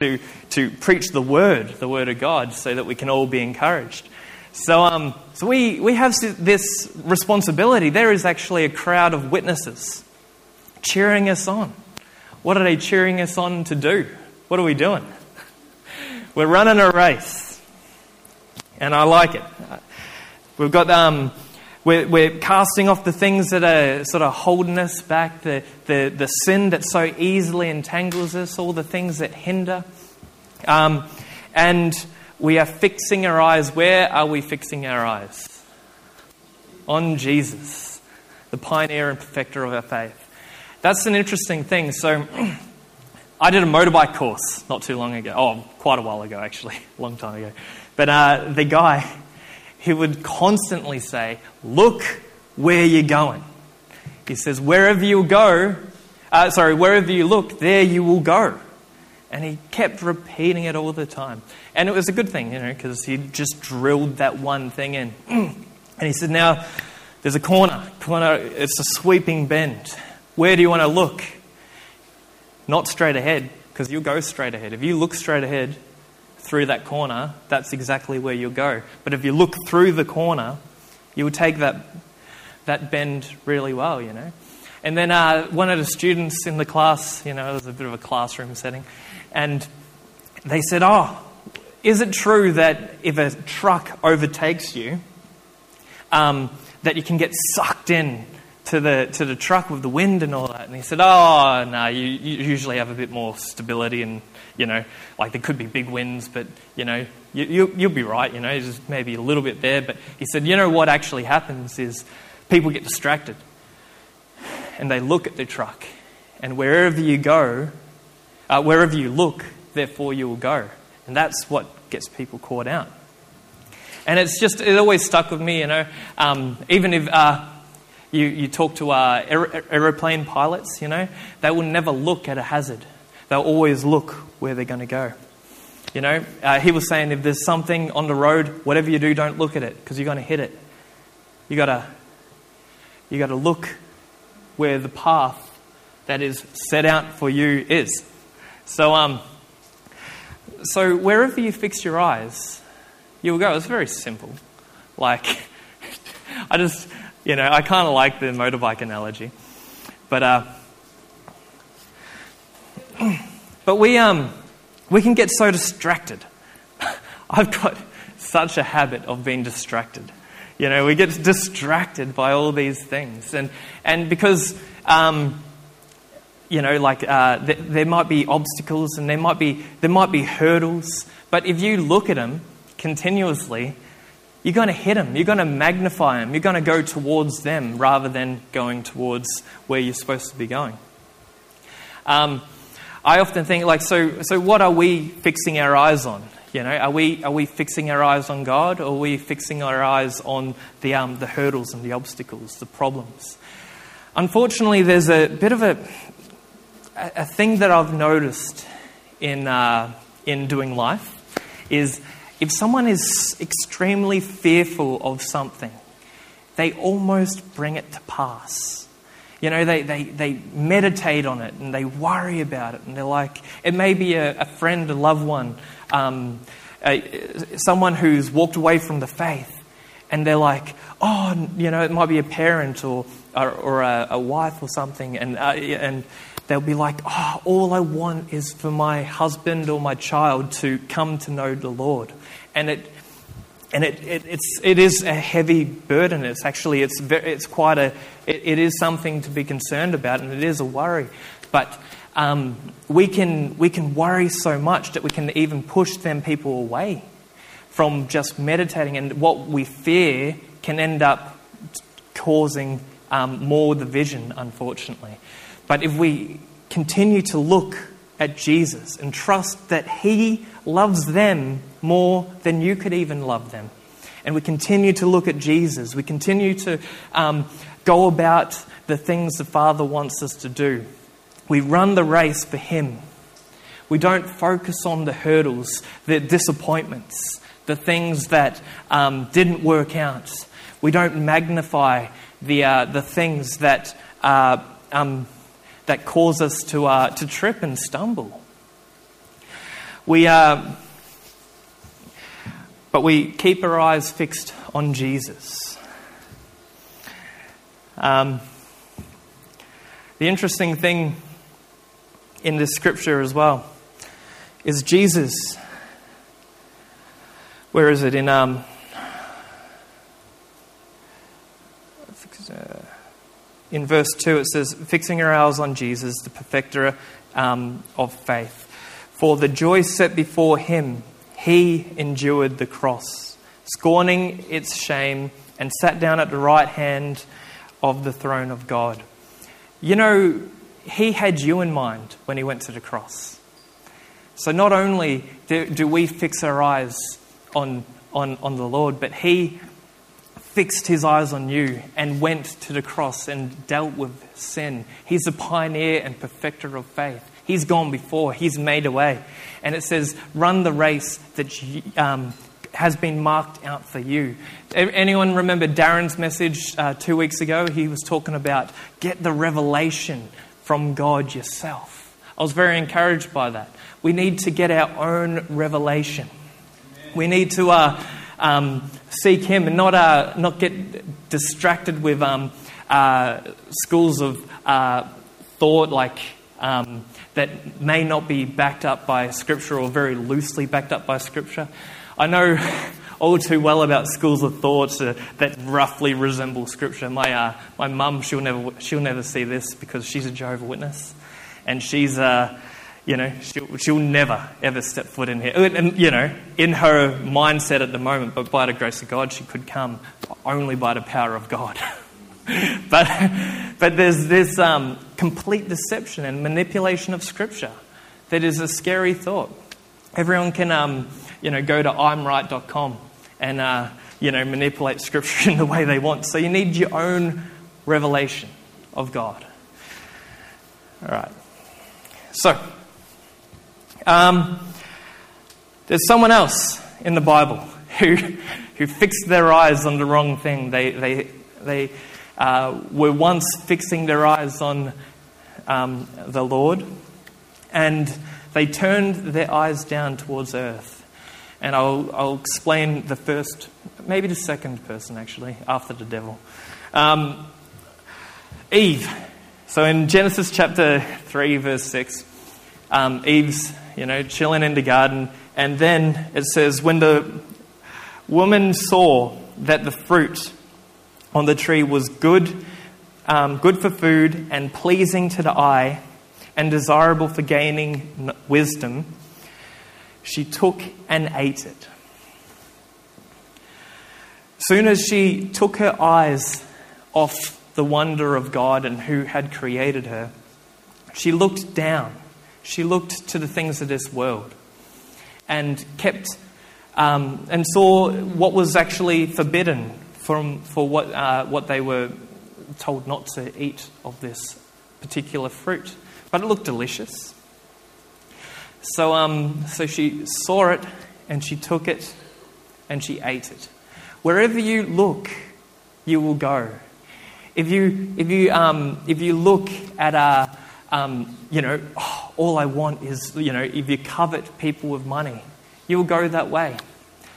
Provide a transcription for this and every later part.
to, to preach the word, the word of God, so that we can all be encouraged. So, um, so we, we have this responsibility. There is actually a crowd of witnesses cheering us on. What are they cheering us on to do? What are we doing? We're running a race. And I like it. We've got, um, we're, we're casting off the things that are sort of holding us back, the, the, the sin that so easily entangles us, all the things that hinder. Um, and we are fixing our eyes. Where are we fixing our eyes? On Jesus, the pioneer and perfecter of our faith. That's an interesting thing. So, I did a motorbike course not too long ago. Oh, quite a while ago, actually, a long time ago. But uh, the guy, he would constantly say, Look where you're going. He says, Wherever you go, uh, sorry, wherever you look, there you will go. And he kept repeating it all the time. And it was a good thing, you know, because he just drilled that one thing in. and he said, Now, there's a corner. corner. It's a sweeping bend. Where do you want to look? Not straight ahead, because you'll go straight ahead. If you look straight ahead through that corner, that's exactly where you'll go. But if you look through the corner, you'll take that, that bend really well, you know. And then uh, one of the students in the class, you know, it was a bit of a classroom setting, and they said, Oh, is it true that if a truck overtakes you, um, that you can get sucked in to the, to the truck with the wind and all that? And he said, Oh, no, you, you usually have a bit more stability and, you know, like there could be big wins, but, you know, you, you, you'll be right, you know, just maybe a little bit there. But he said, You know what actually happens is people get distracted and they look at the truck, and wherever you go, uh, wherever you look, therefore you will go. And that's what gets people caught out. And it's just, it always stuck with me, you know. Um, even if uh, you, you talk to uh, aer- aeroplane pilots, you know, they will never look at a hazard. They'll always look where they're going to go. You know, uh, he was saying if there's something on the road, whatever you do, don't look at it because you're going to hit it. You gotta, you gotta look where the path that is set out for you is. So, um, so wherever you fix your eyes, you'll go. It's very simple. Like, I just, you know, I kind of like the motorbike analogy, but uh, but we um we can get so distracted. I've got such a habit of being distracted. You know, we get distracted by all these things, and and because. Um, you know, like uh, th- there might be obstacles and there might be, there might be hurdles, but if you look at them continuously, you're going to hit them, you're going to magnify them, you're going to go towards them rather than going towards where you're supposed to be going. Um, I often think, like, so, so what are we fixing our eyes on? You know, are we, are we fixing our eyes on God or are we fixing our eyes on the, um, the hurdles and the obstacles, the problems? Unfortunately, there's a bit of a, a thing that I've noticed in, uh, in doing life is if someone is extremely fearful of something, they almost bring it to pass. You know, they, they, they meditate on it and they worry about it. And they're like, it may be a, a friend, a loved one, um, a, someone who's walked away from the faith. And they're like, oh, you know, it might be a parent or, or, or a, a, wife or something. And, uh, and they'll be like, oh, all I want is for my husband or my child to come to know the Lord. And it, and it, it, it's, it is a heavy burden. It's actually, it's, very, it's quite a, it, it is something to be concerned about and it is a worry. But um, we, can, we can worry so much that we can even push them people away from just meditating. And what we fear can end up causing um, more division, unfortunately. But if we continue to look at Jesus and trust that He loves them more than you could even love them, and we continue to look at Jesus, we continue to um, go about the things the Father wants us to do, we run the race for Him. We don't focus on the hurdles, the disappointments, the things that um, didn't work out. We don't magnify the, uh, the things that uh, um, that cause us to, uh, to trip and stumble. We, uh, but we keep our eyes fixed on Jesus. Um, the interesting thing in this scripture as well is Jesus. Where is it? In um, in verse 2, it says, Fixing our eyes on Jesus, the perfecter um, of faith. For the joy set before him, he endured the cross, scorning its shame, and sat down at the right hand of the throne of God. You know, he had you in mind when he went to the cross. So not only do, do we fix our eyes on, on, on the Lord, but he fixed his eyes on you and went to the cross and dealt with sin. He's the pioneer and perfecter of faith. He's gone before, He's made a way. And it says, run the race that um, has been marked out for you. Anyone remember Darren's message uh, two weeks ago? He was talking about get the revelation from God yourself. I was very encouraged by that. We need to get our own revelation. We need to uh, um, seek Him and not, uh, not get distracted with um, uh, schools of uh, thought like um, that may not be backed up by Scripture or very loosely backed up by Scripture. I know all too well about schools of thought uh, that roughly resemble Scripture. My, uh, my mum, she'll never, she'll never see this because she's a Jehovah Witness. And she's, uh, you know, she'll, she'll never, ever step foot in here. And, you know, in her mindset at the moment, but by the grace of God, she could come only by the power of God. but, but there's this um, complete deception and manipulation of Scripture that is a scary thought. Everyone can, um, you know, go to imright.com and, uh, you know, manipulate Scripture in the way they want. So you need your own revelation of God. All right. So, um, there's someone else in the Bible who, who fixed their eyes on the wrong thing. They, they, they uh, were once fixing their eyes on um, the Lord, and they turned their eyes down towards earth. And I'll, I'll explain the first, maybe the second person actually, after the devil. Um, Eve. So in Genesis chapter 3, verse 6, um, Eve's, you know, chilling in the garden. And then it says, when the woman saw that the fruit on the tree was good, um, good for food and pleasing to the eye and desirable for gaining wisdom, she took and ate it. Soon as she took her eyes off the wonder of God and who had created her, she looked down she looked to the things of this world and kept um, and saw what was actually forbidden from, for what, uh, what they were told not to eat of this particular fruit. But it looked delicious. So, um, so she saw it and she took it and she ate it. Wherever you look, you will go. If you, if you, um, if you look at a, um, you know, oh, all I want is, you know, if you covet people with money, you'll go that way.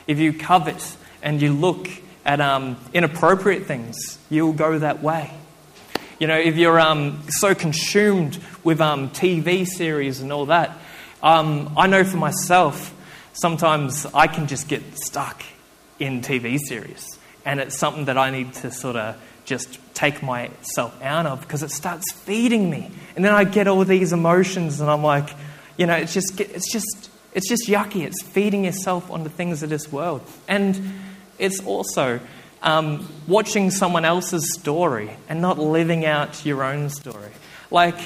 If you covet and you look at um, inappropriate things, you'll go that way. You know, if you're um, so consumed with um, TV series and all that, um, I know for myself, sometimes I can just get stuck in TV series. And it's something that I need to sort of just take myself out of because it starts feeding me. And then I get all these emotions and I'm like, you know, it's just, it's just, it's just yucky. It's feeding yourself on the things of this world. And it's also um, watching someone else's story and not living out your own story. Like,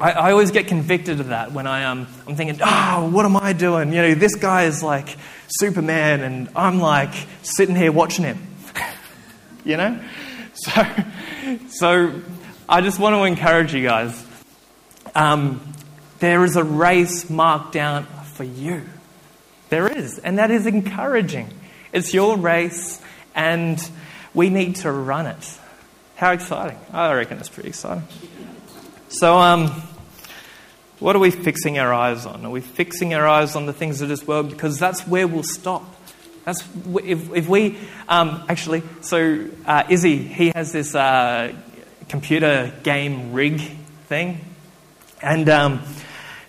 I, I always get convicted of that when I, um, I'm thinking, oh, what am I doing? You know, this guy is like Superman and I'm like sitting here watching him. you know? So, so I just want to encourage you guys. Um, there is a race marked down for you. There is, and that is encouraging. It's your race, and we need to run it. How exciting! I reckon it's pretty exciting. So, um, What are we fixing our eyes on? Are we fixing our eyes on the things of this world? Because that's where we'll stop. That's if, if we um, actually. So uh, Izzy, he has this uh, computer game rig thing, and um,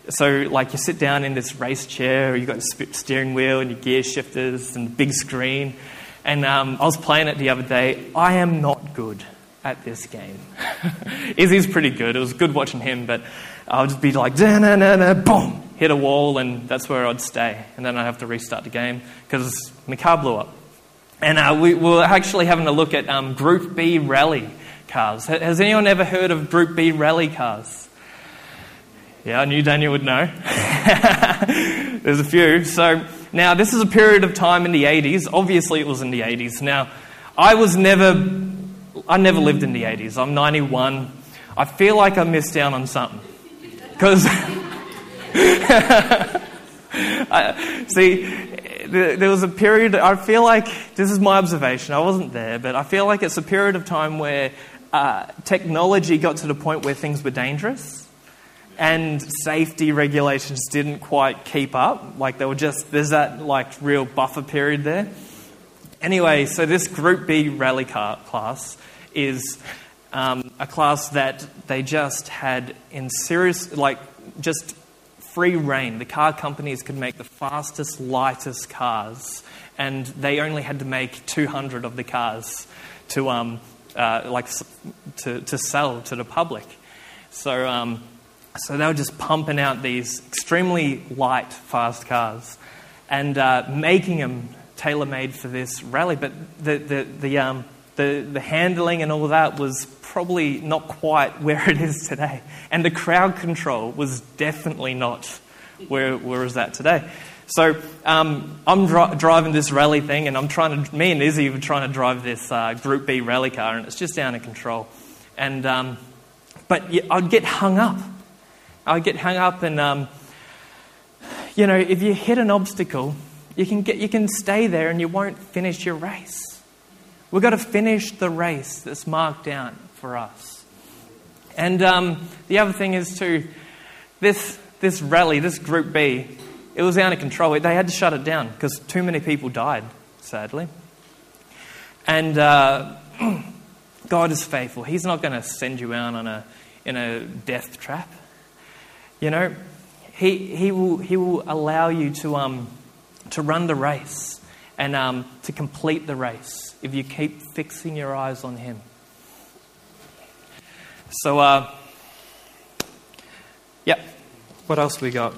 so like you sit down in this race chair, you've got a steering wheel and your gear shifters and big screen. And um, I was playing it the other day. I am not good at this game. Izzy's pretty good. It was good watching him, but I would just be like, da na na na, boom, hit a wall, and that's where I'd stay. And then I'd have to restart the game because my car blew up. And uh, we were actually having a look at um, Group B rally cars. Has anyone ever heard of Group B rally cars? Yeah, I knew Daniel would know. There's a few. So now this is a period of time in the 80s. Obviously, it was in the 80s. Now, I was never I never lived in the 80s. I'm 91. I feel like I missed out on something. Because, see, there was a period, I feel like, this is my observation, I wasn't there, but I feel like it's a period of time where uh, technology got to the point where things were dangerous and safety regulations didn't quite keep up. Like, they were just, there's that, like, real buffer period there. Anyway, so this Group B rally car class is um, a class that they just had in serious, like, just free reign. The car companies could make the fastest, lightest cars, and they only had to make 200 of the cars to, um, uh, like, to, to sell to the public. So, um, so they were just pumping out these extremely light, fast cars and uh, making them tailor made for this rally. But the, the, the, um, the, the handling and all that was probably not quite where it is today. And the crowd control was definitely not where, where is that today. So um, I'm dri- driving this rally thing, and I'm trying to. Me and Izzy were trying to drive this uh, Group B rally car, and it's just down of control. And um, but I'd get hung up. I'd get hung up, and um, you know, if you hit an obstacle, you can get you can stay there, and you won't finish your race. We've got to finish the race that's marked out for us. And um, the other thing is, too, this, this rally, this Group B, it was out of control. They had to shut it down because too many people died, sadly. And uh, God is faithful. He's not going to send you out on a, in a death trap. You know, He, he, will, he will allow you to, um, to run the race and um, to complete the race if you keep fixing your eyes on Him. So, uh, yeah, what else we got?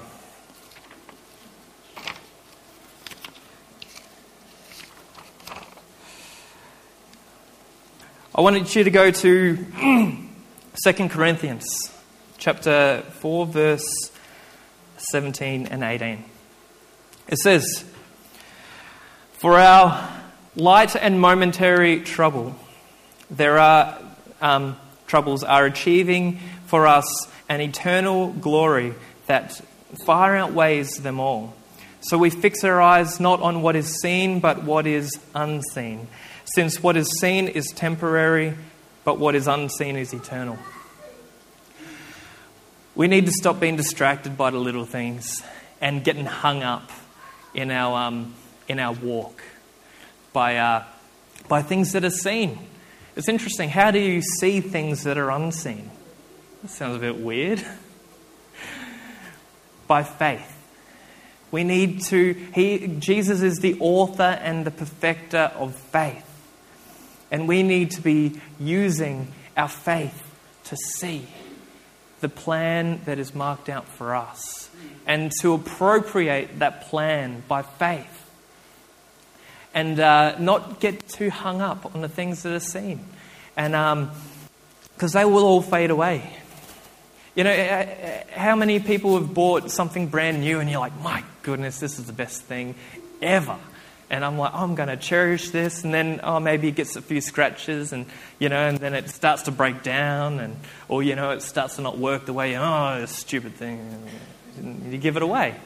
I wanted you to go to 2 Corinthians chapter 4, verse 17 and 18. It says, for our light and momentary trouble, there are um, troubles are achieving for us an eternal glory that far outweighs them all. So we fix our eyes not on what is seen, but what is unseen. Since what is seen is temporary, but what is unseen is eternal. We need to stop being distracted by the little things and getting hung up in our um, in our walk by, uh, by things that are seen. It's interesting. How do you see things that are unseen? That sounds a bit weird. by faith. We need to, he, Jesus is the author and the perfecter of faith. And we need to be using our faith to see the plan that is marked out for us and to appropriate that plan by faith and uh, not get too hung up on the things that are seen. And because um, they will all fade away. You know, how many people have bought something brand new and you're like, my goodness, this is the best thing ever. And I'm like, oh, I'm going to cherish this. And then, oh, maybe it gets a few scratches and, you know, and then it starts to break down and, or, you know, it starts to not work the way, oh, this stupid thing. And you give it away.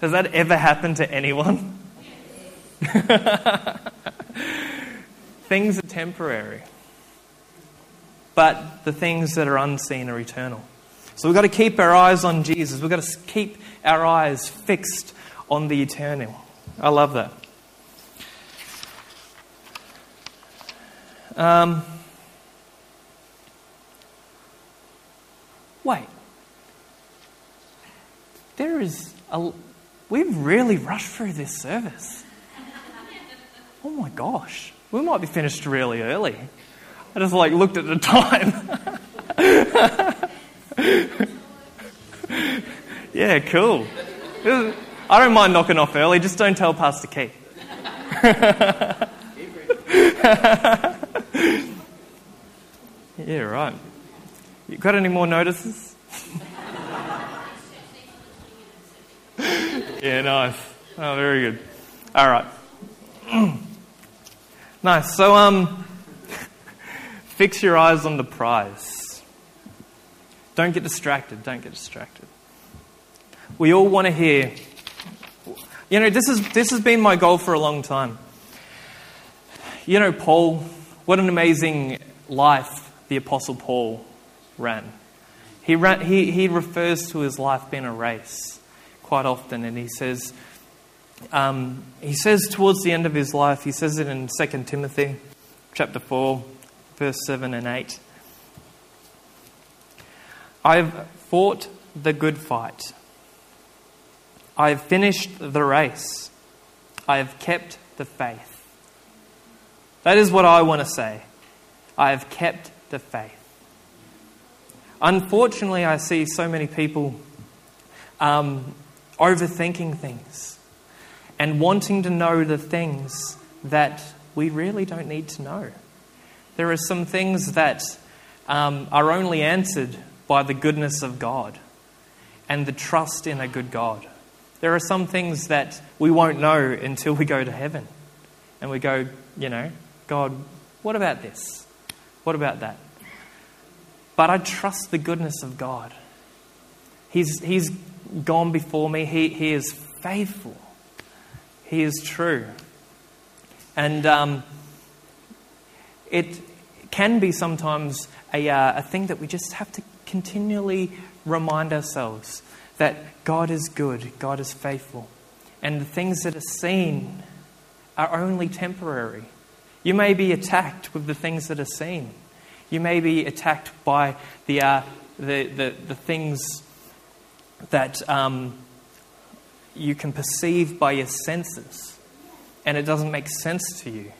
Has that ever happened to anyone? things are temporary, but the things that are unseen are eternal. So we've got to keep our eyes on Jesus. We've got to keep our eyes fixed on the eternal. I love that. Um, wait. There is a. We've really rushed through this service. Oh my gosh. We might be finished really early. I just like looked at the time. yeah, cool. I don't mind knocking off early, just don't tell Pastor Keith. yeah, right. You got any more notices? yeah, nice. Oh, very good. All right. nice. So, um, fix your eyes on the prize. Don't get distracted. Don't get distracted. We all want to hear. You know, this, is, this has been my goal for a long time. You know, Paul, what an amazing life the Apostle Paul ran. He, ran, he, he refers to his life being a race quite often, and he says, um, he says towards the end of his life, he says it in 2 Timothy chapter 4, verse 7 and 8. I've fought the good fight. I have finished the race. I have kept the faith. That is what I want to say. I have kept the faith. Unfortunately, I see so many people um, overthinking things and wanting to know the things that we really don't need to know. There are some things that um, are only answered by the goodness of God and the trust in a good God. There are some things that we won't know until we go to heaven. And we go, you know, God, what about this? What about that? But I trust the goodness of God. He's, he's gone before me, he, he is faithful, He is true. And um, it can be sometimes a, uh, a thing that we just have to continually remind ourselves that God is good, God is faithful, and the things that are seen are only temporary. You may be attacked with the things that are seen. You may be attacked by the, uh, the, the, the, things that um, you can perceive by your senses, and it doesn't make sense to you.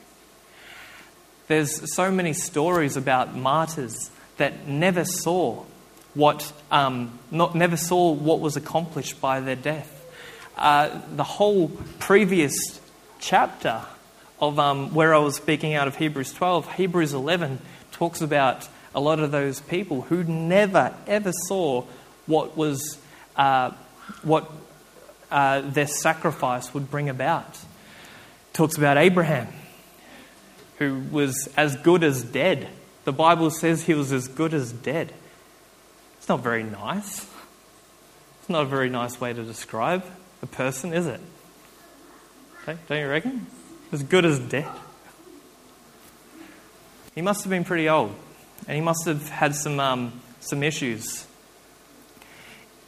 There's so many stories about martyrs that never saw what, um, not, never saw what was accomplished by their death. Uh, the whole previous chapter of um, where I was speaking out of Hebrews 12, Hebrews 11 talks about a lot of those people who never ever saw what was uh, what uh, their sacrifice would bring about. Talks about Abraham, who was as good as dead. The Bible says he was as good as dead. It's not very nice. It's not a very nice way to describe a person, is it? Okay, don't you reckon? As good as dead. He must have been pretty old, and he must have had some, um, some issues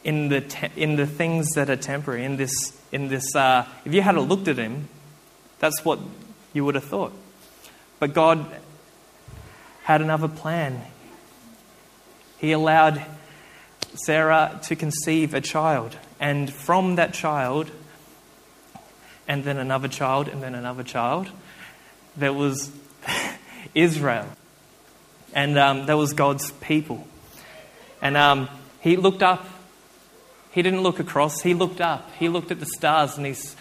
in the, te- in the things that are temporary. In this, in this uh, if you had looked at him, that's what you would have thought. But God had another plan. He allowed Sarah to conceive a child. And from that child, and then another child, and then another child, there was Israel. And um, that was God's people. And um, he looked up. He didn't look across, he looked up. He looked at the stars and he's,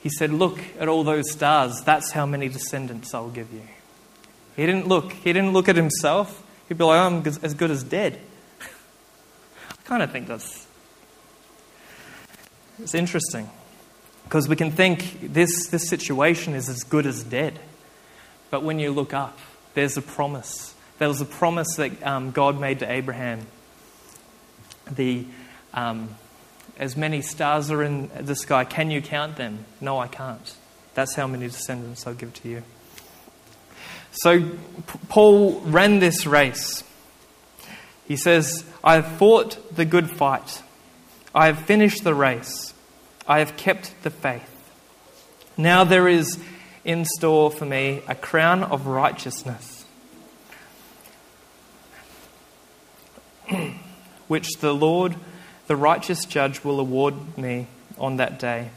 he said, Look at all those stars. That's how many descendants I'll give you. He didn't look. He didn't look at himself. He'd be like, I'm as good as dead kind of think that's it's interesting because we can think this, this situation is as good as dead. But when you look up, there's a promise. There was a promise that um, God made to Abraham. The, um, as many stars are in the sky, can you count them? No, I can't. That's how many descendants I'll give to you. So Paul ran this race. He says, I have fought the good fight. I have finished the race. I have kept the faith. Now there is in store for me a crown of righteousness, which the Lord, the righteous judge, will award me on that day.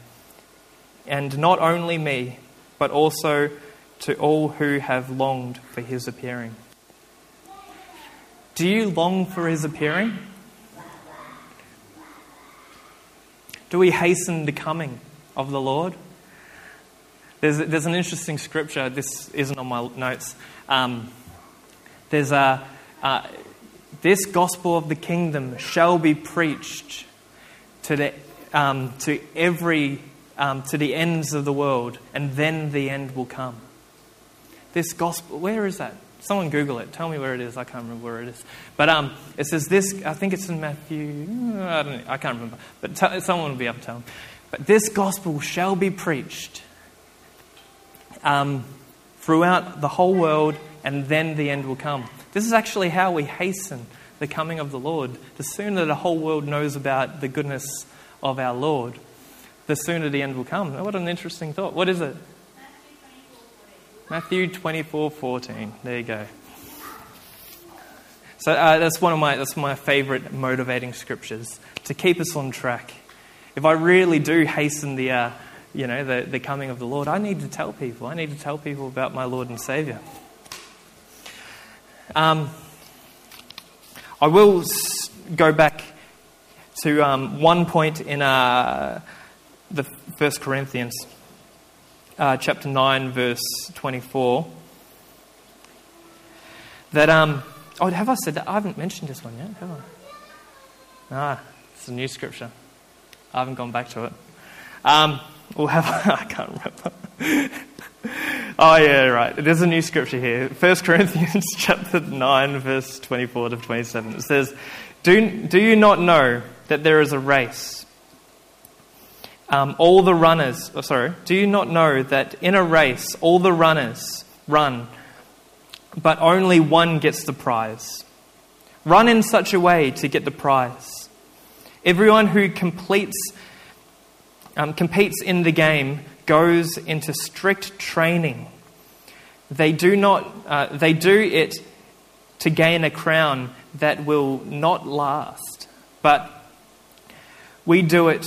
And not only me, but also to all who have longed for his appearing. Do you long for his appearing? Do we hasten the coming of the Lord? There's, there's an interesting scripture. This isn't on my notes. Um, there's a, uh, this gospel of the kingdom shall be preached to, the, um, to every, um, to the ends of the world, and then the end will come. This gospel, where is that? Someone Google it. Tell me where it is. I can't remember where it is. But um, it says this. I think it's in Matthew. I, don't, I can't remember. But t- someone will be able to tell. But this gospel shall be preached um, throughout the whole world, and then the end will come. This is actually how we hasten the coming of the Lord. The sooner the whole world knows about the goodness of our Lord, the sooner the end will come. What an interesting thought. What is it? Matthew 24 14. There you go. So uh, that's one of my that's my favorite motivating scriptures to keep us on track. If I really do hasten the uh, you know the, the coming of the Lord, I need to tell people. I need to tell people about my Lord and Savior. Um, I will go back to um, one point in uh, the First Corinthians uh, chapter 9, verse 24. That, um, oh, have I said that? I haven't mentioned this one yet, have I? Ah, it's a new scripture. I haven't gone back to it. Um, or have I? I can't remember. oh, yeah, right. There's a new scripture here. 1 Corinthians chapter 9, verse 24 to 27. It says, do, do you not know that there is a race um, all the runners, oh, sorry, do you not know that in a race, all the runners run, but only one gets the prize? Run in such a way to get the prize. Everyone who completes, um, competes in the game goes into strict training. They do, not, uh, they do it to gain a crown that will not last, but we do it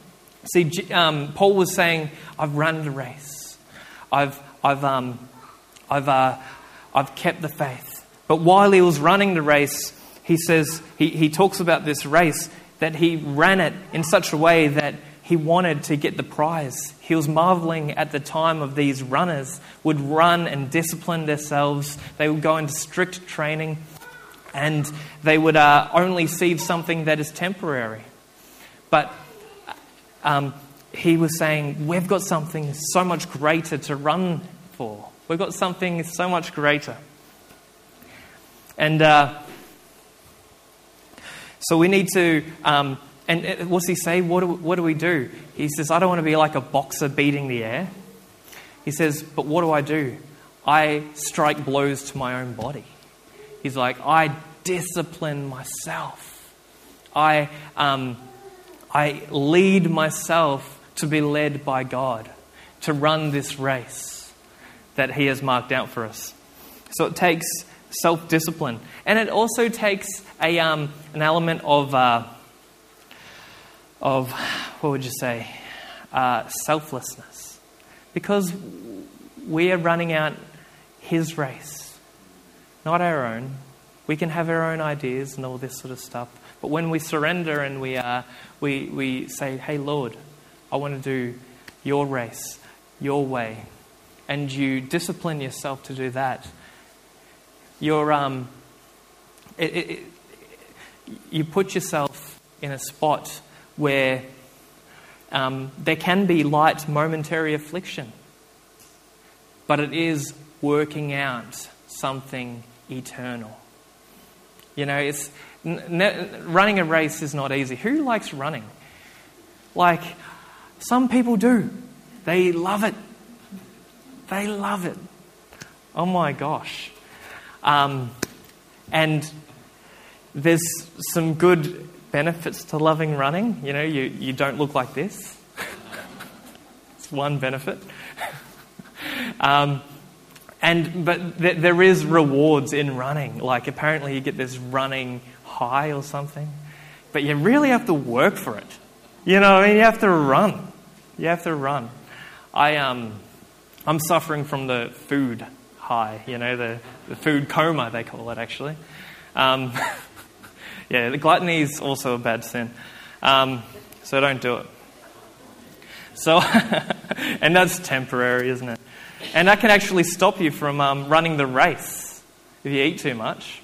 See, um, Paul was saying, I've run the race. I've, I've, um, I've, uh, I've kept the faith. But while he was running the race, he says, he, he talks about this race, that he ran it in such a way that he wanted to get the prize. He was marveling at the time of these runners would run and discipline themselves. They would go into strict training and they would uh, only see something that is temporary. But um, he was saying, We've got something so much greater to run for. We've got something so much greater. And uh, so we need to. Um, and what's he say? What do, what do we do? He says, I don't want to be like a boxer beating the air. He says, But what do I do? I strike blows to my own body. He's like, I discipline myself. I. Um, I lead myself to be led by God, to run this race that He has marked out for us. So it takes self discipline. And it also takes a, um, an element of, uh, of, what would you say, uh, selflessness. Because we are running out His race, not our own. We can have our own ideas and all this sort of stuff. But when we surrender and we, uh, we, we say, hey, Lord, I want to do your race, your way, and you discipline yourself to do that, you're, um, it, it, it, you put yourself in a spot where um, there can be light momentary affliction, but it is working out something eternal. You know, it's, n- running a race is not easy. Who likes running? Like, some people do. They love it. They love it. Oh my gosh. Um, and there's some good benefits to loving running. You know, you, you don't look like this. it's one benefit. um, and but th- there is rewards in running. Like apparently you get this running high or something, but you really have to work for it. You know, I mean, you have to run. You have to run. I um, I'm suffering from the food high. You know, the the food coma they call it actually. Um, yeah, the gluttony is also a bad sin. Um, so don't do it. So, and that's temporary, isn't it? And that can actually stop you from um, running the race if you eat too much.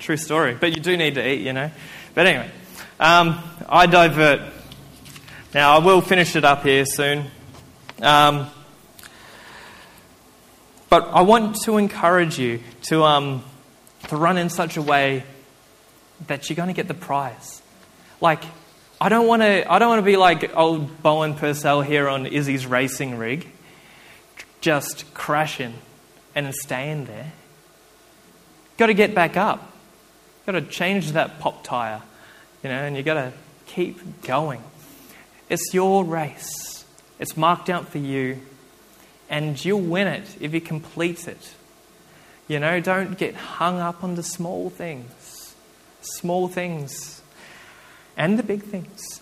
True story. But you do need to eat, you know. But anyway, um, I divert. Now, I will finish it up here soon. Um, but I want to encourage you to, um, to run in such a way that you're going to get the prize. Like, I don't want to. I don't want to be like old Bowen Purcell here on Izzy's racing rig, just crashing and staying there. Got to get back up. Got to change that pop tire, you know, and you got to keep going. It's your race. It's marked out for you, and you'll win it if you complete it. You know, don't get hung up on the small things. Small things and the big things.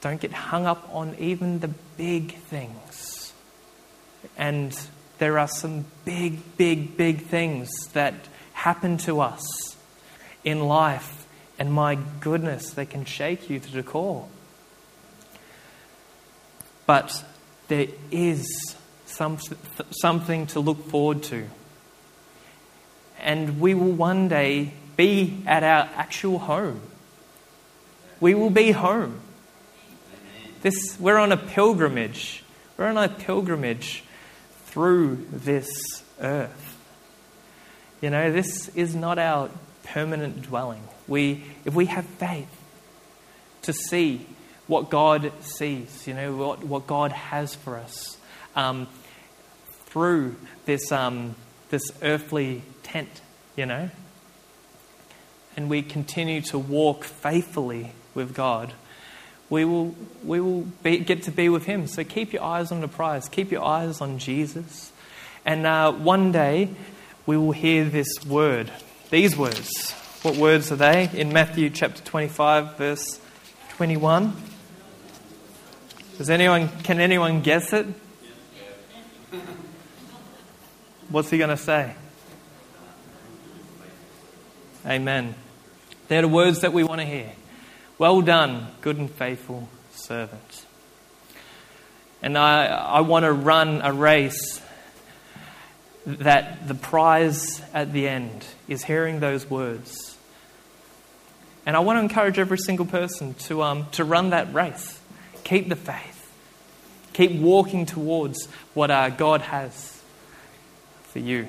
Don't get hung up on even the big things. And there are some big, big, big things that happen to us in life. And my goodness, they can shake you to the core. But there is some, something to look forward to. And we will one day be at our actual home. We will be home. This, we're on a pilgrimage. We're on a pilgrimage through this earth. You know, this is not our permanent dwelling. We, if we have faith to see what God sees, you know, what, what God has for us um, through this, um, this earthly tent, you know, and we continue to walk faithfully with God, we will, we will be, get to be with Him. So keep your eyes on the prize, keep your eyes on Jesus. And uh, one day we will hear this word, these words. What words are they? In Matthew chapter 25, verse 21. Does anyone, can anyone guess it? What's he going to say? Amen. They're the words that we want to hear. Well done, good and faithful servant. And I, I want to run a race that the prize at the end is hearing those words. And I want to encourage every single person to, um, to run that race. Keep the faith. Keep walking towards what uh, God has for you.